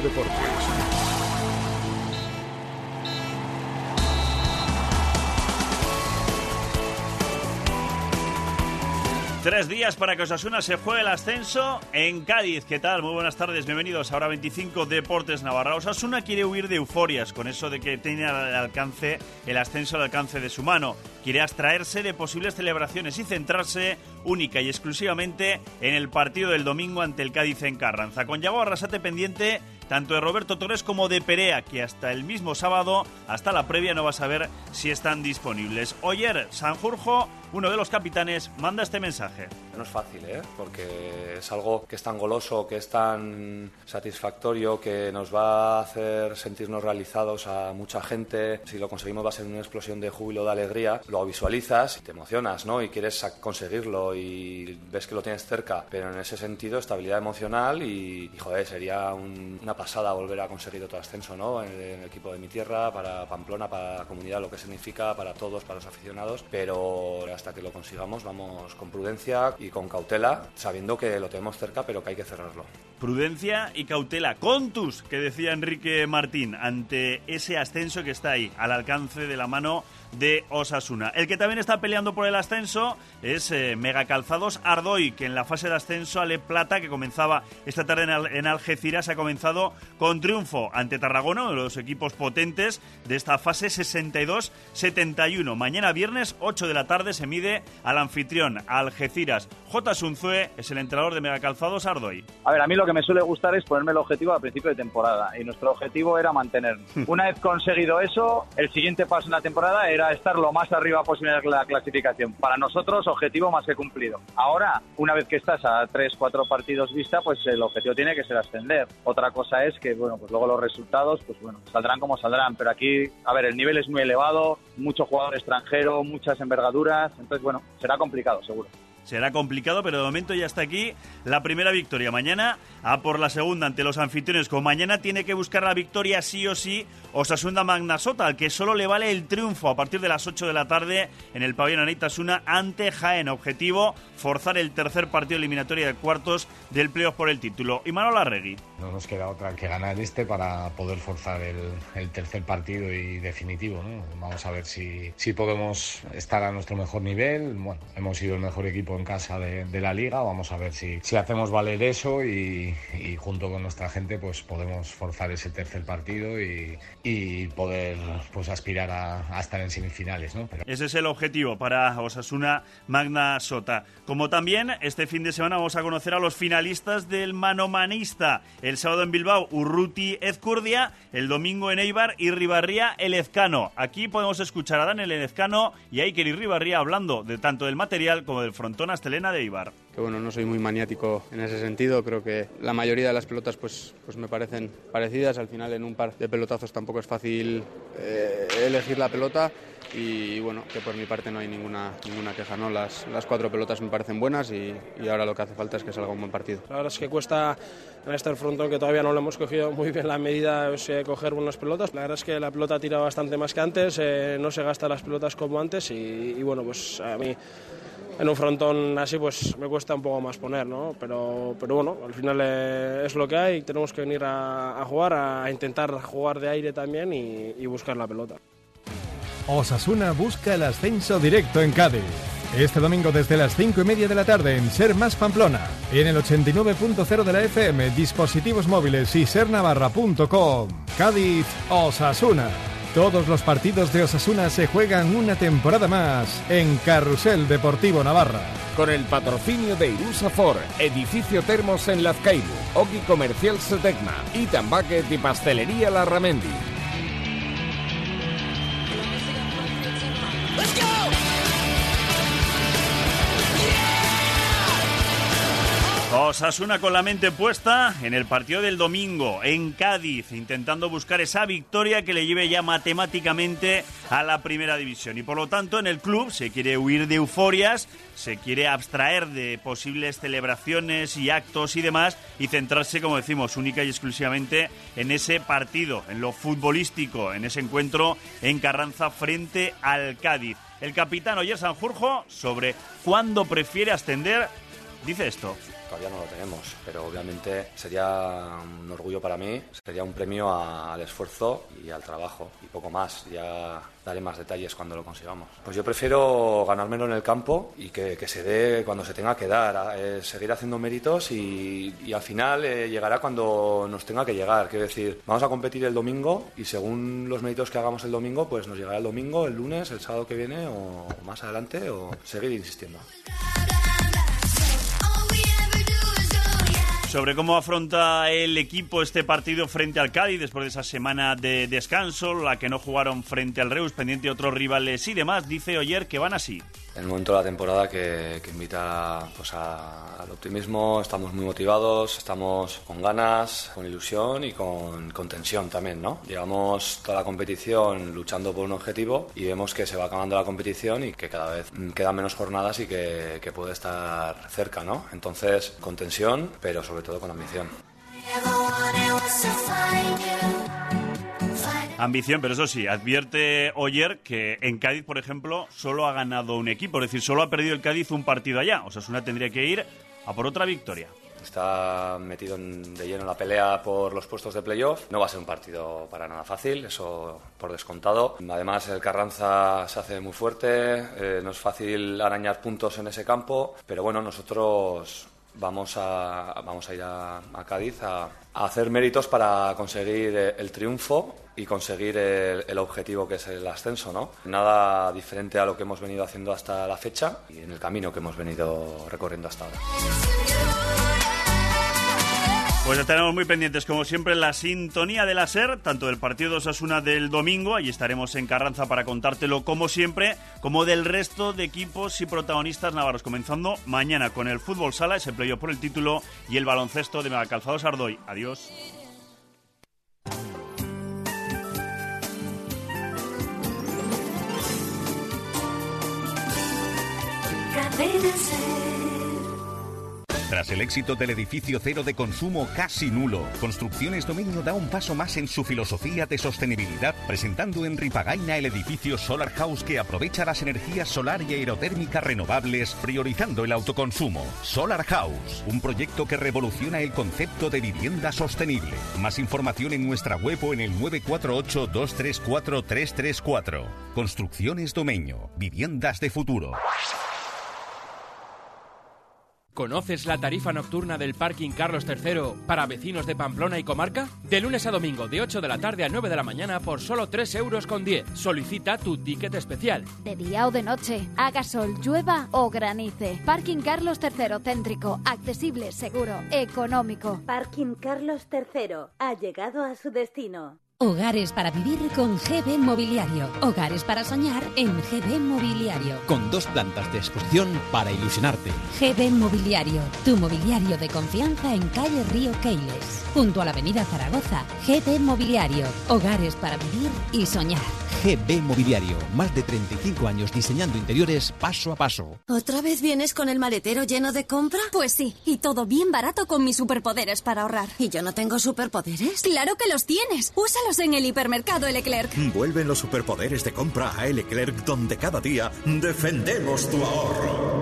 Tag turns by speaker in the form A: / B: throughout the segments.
A: Deportes.
B: Tres días para que Osasuna se juegue el ascenso en Cádiz. ¿Qué tal? Muy buenas tardes, bienvenidos a Hora 25 Deportes Navarra. Osasuna quiere huir de euforias con eso de que tiene al alcance el ascenso al alcance de su mano. Quiere abstraerse de posibles celebraciones y centrarse única y exclusivamente en el partido del domingo ante el Cádiz en Carranza. Con Yago Arrasate pendiente tanto de Roberto Torres como de Perea, que hasta el mismo sábado, hasta la previa, no va a saber si están disponibles. Oyer, Sanjurjo, uno de los capitanes, manda este mensaje.
C: No es fácil, ¿eh? porque es algo que es tan goloso, que es tan satisfactorio, que nos va a hacer sentirnos realizados a mucha gente. Si lo conseguimos va a ser una explosión de júbilo, de alegría. Lo visualizas y te emocionas, ¿no? Y quieres conseguirlo y ves que lo tienes cerca. Pero en ese sentido, estabilidad emocional y, joder, sería una pasada volver a conseguir otro ascenso ¿no? en, el equipo de mi tierra, para Pamplona, para la comunidad, lo que significa para todos, para los aficionados, pero hasta que lo consigamos vamos con prudencia y con cautela, sabiendo que lo tenemos cerca, pero que hay que cerrarlo.
B: Prudencia y cautela, contus, que decía Enrique Martín, ante ese ascenso que está ahí, al alcance de la mano de Osasuna. El que también está peleando por el ascenso es eh, Mega Calzados Ardoy, que en la fase de ascenso Ale Plata, que comenzaba esta tarde en, Algeciras, ha comenzado con triunfo ante Tarragona, uno de los equipos potentes de esta fase 62-71. Mañana viernes, 8 de la tarde, se mide al anfitrión Algeciras. J. Sunzue es el entrenador de Mega Calzados Ardoy.
D: A ver, a mí lo que me suele gustar es ponerme el objetivo a principio de temporada y nuestro objetivo era mantener. Una vez conseguido eso, el siguiente paso en la temporada era estar lo más arriba posible en la clasificación. Para nosotros, objetivo más que cumplido. Ahora, una vez que estás a tres, cuatro partidos vista, pues el objetivo tiene que ser ascender. Otra cosa es que, bueno, pues luego los resultados, pues bueno, saldrán como saldrán. Pero aquí, a ver, el nivel es muy elevado, mucho jugador extranjero, muchas envergaduras, entonces, bueno, será complicado, seguro.
B: Será complicado, pero de momento ya está aquí la primera victoria. Mañana a por la segunda ante los anfitriones. Como mañana tiene que buscar la victoria sí o sí Osasuna Magnasota, al que solo le vale el triunfo a partir de las 8 de la tarde en el pabellón Anaitasuna ante Jaén. Objetivo, forzar el tercer partido eliminatorio de cuartos del playoff por el título. Y Manuel Arregui.
E: No nos queda otra que ganar este para poder forzar el, tercer partido y definitivo. Vamos a ver si, si podemos estar a nuestro mejor nivel. Bueno, hemos sido el mejor equipo en casa de, la liga. Vamos a ver si, si hacemos valer eso y, junto con nuestra gente pues podemos forzar ese tercer partido y, y poder pues aspirar a, estar en semifinales. ¿no?
B: Ese es el objetivo para Osasuna Magna Sota. Como también este fin de semana vamos a conocer a los finalistas del Manomanista. El sábado en Bilbao, Urruti Ezcurdia, el domingo en Eibar y Ribarría el Ezcano. Aquí podemos escuchar a Daniel Ezcano y a Iker y Ribarría hablando de tanto del material como del frontón Astelena de Ibar.
F: Que bueno, no soy muy maniático en ese sentido, creo que la mayoría de las pelotas pues, pues me parecen parecidas, al final en un par de pelotazos tampoco es fácil eh, elegir la pelota y bueno, que por mi parte no hay ninguna, ninguna queja, ¿no? Las, las cuatro pelotas me parecen buenas y, y, ahora lo que hace falta es que salga un buen partido.
G: La verdad es que cuesta en este frontón que todavía no lo hemos cogido muy bien la medida de coger buenas pelotas. La verdad es que la pelota tira bastante más que antes, eh, no se gasta las pelotas como antes y, y bueno, pues a mí en un frontón así pues me cuesta un poco más poner, ¿no? Pero, pero bueno, al final eh, es lo que hay, tenemos que venir a, jugar, a intentar jugar de aire también y, y buscar la pelota.
A: Osasuna busca el ascenso directo en Cádiz. Este domingo desde las 5 y media de la tarde en Ser Más Pamplona. En el 89.0 de la FM, dispositivos móviles y sernavarra.com. Cádiz, Osasuna. Todos los partidos de Osasuna se juegan una temporada más en Carrusel Deportivo Navarra.
H: Con el patrocinio de Irusafor, Edificio Termos en Lazcaibu, Oki Comercial Setecma y Tambaquet y Pastelería Larramendi.
B: Osasuna con la mente puesta en el partido del domingo en Cádiz, intentando buscar esa victoria que le lleve ya matemáticamente a la primera división. Y por lo tanto, en el club se quiere huir de euforias, se quiere abstraer de posibles celebraciones y actos y demás y centrarse, como decimos, única y exclusivamente en ese partido, en lo futbolístico, en ese encuentro en Carranza frente al Cádiz. El capitán Oyer Sanjurjo sobre cuándo prefiere ascender dice esto.
C: Todavía no lo tenemos, pero obviamente sería un orgullo para mí, sería un premio al esfuerzo y al trabajo y poco más. Ya daré más detalles cuando lo consigamos. Pues yo prefiero ganármelo en el campo y que, se dé cuando se tenga que dar, eh, seguir haciendo méritos y, al final eh, llegará cuando nos tenga que llegar. Quiero decir, vamos a competir el domingo y según los méritos que hagamos el domingo, pues nos llegará el domingo, el lunes, el sábado que viene o más adelante o seguir insistiendo.
B: Sobre cómo afronta el equipo este partido frente al Cádiz después de esa semana de descanso, la que no jugaron frente al Reus, pendiente de otros rivales y demás, dice Oyer que van así
C: el momento de la temporada que, invita pues, al optimismo, estamos muy motivados, estamos con ganas, con ilusión y con, tensión también, ¿no? Llevamos toda la competición luchando por un objetivo y vemos que se va acabando la competición y que cada vez quedan menos jornadas y que, que puede estar cerca, ¿no? Entonces, con tensión, pero sobre todo con ambición.
B: Ambición, pero eso sí, advierte Oyer que en Cádiz, por ejemplo, solo ha ganado un equipo, es decir, solo ha perdido el Cádiz un partido allá. O sea, Osasuna tendría que ir a por otra victoria.
C: Está metido de lleno en la pelea por los puestos de playoff. No va a ser un partido para nada fácil, eso por descontado. Además, el Carranza se hace muy fuerte, eh, no es fácil arañar puntos en ese campo, pero bueno, nosotros vamos a, vamos a ir a, Cádiz a, hacer méritos para conseguir eh, el triunfo y conseguir el, el, objetivo que es el ascenso, ¿no? Nada diferente a lo que hemos venido haciendo hasta la fecha y en el camino que hemos venido recorriendo hasta ahora.
B: Pues estaremos muy pendientes, como siempre, la sintonía de la SER, tanto del partido de Osasuna del domingo, allí estaremos en Carranza para contártelo como siempre, como del resto de equipos y protagonistas navarros, comenzando mañana con el fútbol sala, ese playo por el título, y el baloncesto de Megacalzados Ardoy. Adiós.
I: Tras el éxito del edificio cero de consumo casi nulo, Construcciones Dominio da un paso más en su filosofía de sostenibilidad, presentando en Ripagaina el edificio Solar House que aprovecha las energías solar y aerotérmicas renovables, priorizando el autoconsumo. Solar House, un proyecto que revoluciona el concepto de vivienda sostenible. Más información en nuestra web o en el 948-234-334. Construcciones Domenio, viviendas de futuro.
J: ¿Conoces la tarifa nocturna del Parking Carlos III para vecinos de Pamplona y comarca? De lunes a domingo, de 8 de la tarde a 9 de la mañana por solo 3 euros con 10. Solicita tu ticket especial.
K: De día o de noche, haga sol, llueva o granice. Parking Carlos III céntrico, accesible, seguro, económico.
L: Parking Carlos III ha llegado a su destino.
M: Hogares para vivir con GB Mobiliario. Hogares para soñar en GB Mobiliario.
N: Con dos plantas de exposición para ilusionarte.
M: GB Mobiliario, tu mobiliario de confianza en calle Río Keiles. Junto a la avenida Zaragoza, GB Mobiliario. Hogares para vivir y soñar.
N: GB Mobiliario, más de 35 años diseñando interiores paso a paso.
O: ¿Otra vez vienes con el maletero lleno de compra?
P: Pues sí, y todo bien barato con mis superpoderes para ahorrar.
O: ¿Y yo no tengo superpoderes?
P: Claro que los tienes. Úsalos en el hipermercado Leclerc.
Q: Vuelven los superpoderes de compra a Leclerc, donde cada día defendemos tu ahorro.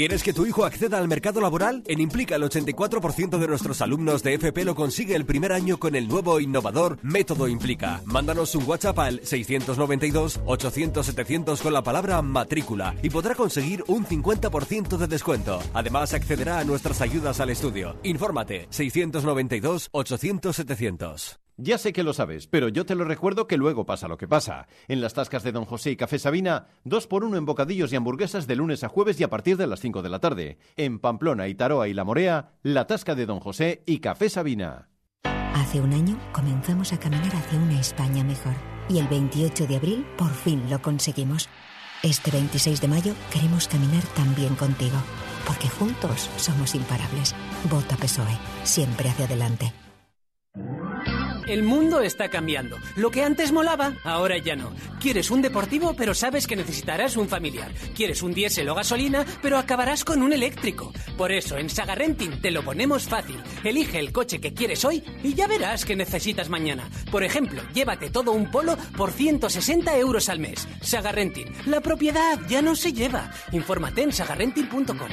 R: ¿Quieres que tu hijo acceda al mercado laboral? En Implica el 84% de nuestros alumnos de FP lo consigue el primer año con el nuevo innovador Método Implica. Mándanos un WhatsApp al 692-800-700 con la palabra matrícula y podrá conseguir un 50% de descuento. Además accederá a nuestras ayudas al estudio. Infórmate 692-800-700.
S: Ya sé que lo sabes, pero yo te lo recuerdo que luego pasa lo que pasa. En las tascas de Don José y Café Sabina, dos por uno en bocadillos y hamburguesas de lunes a jueves y a partir de las 5 de la tarde. En Pamplona, Itaroa y La Morea, la tasca de Don José y Café Sabina.
T: Hace un año comenzamos a caminar hacia una España mejor. Y el 28 de abril por fin lo conseguimos. Este 26 de mayo queremos caminar también contigo. Porque juntos somos imparables. Vota PSOE. Siempre hacia adelante.
U: El mundo está cambiando. Lo que antes molaba, ahora ya no. Quieres un deportivo, pero sabes que necesitarás un familiar. Quieres un diésel o gasolina, pero acabarás con un eléctrico. Por eso, en Sagarrenting te lo ponemos fácil. Elige el coche que quieres hoy y ya verás que necesitas mañana. Por ejemplo, llévate todo un polo por 160 euros al mes. Sagarrenting. La propiedad ya no se lleva. Infórmate en sagarrenting.com.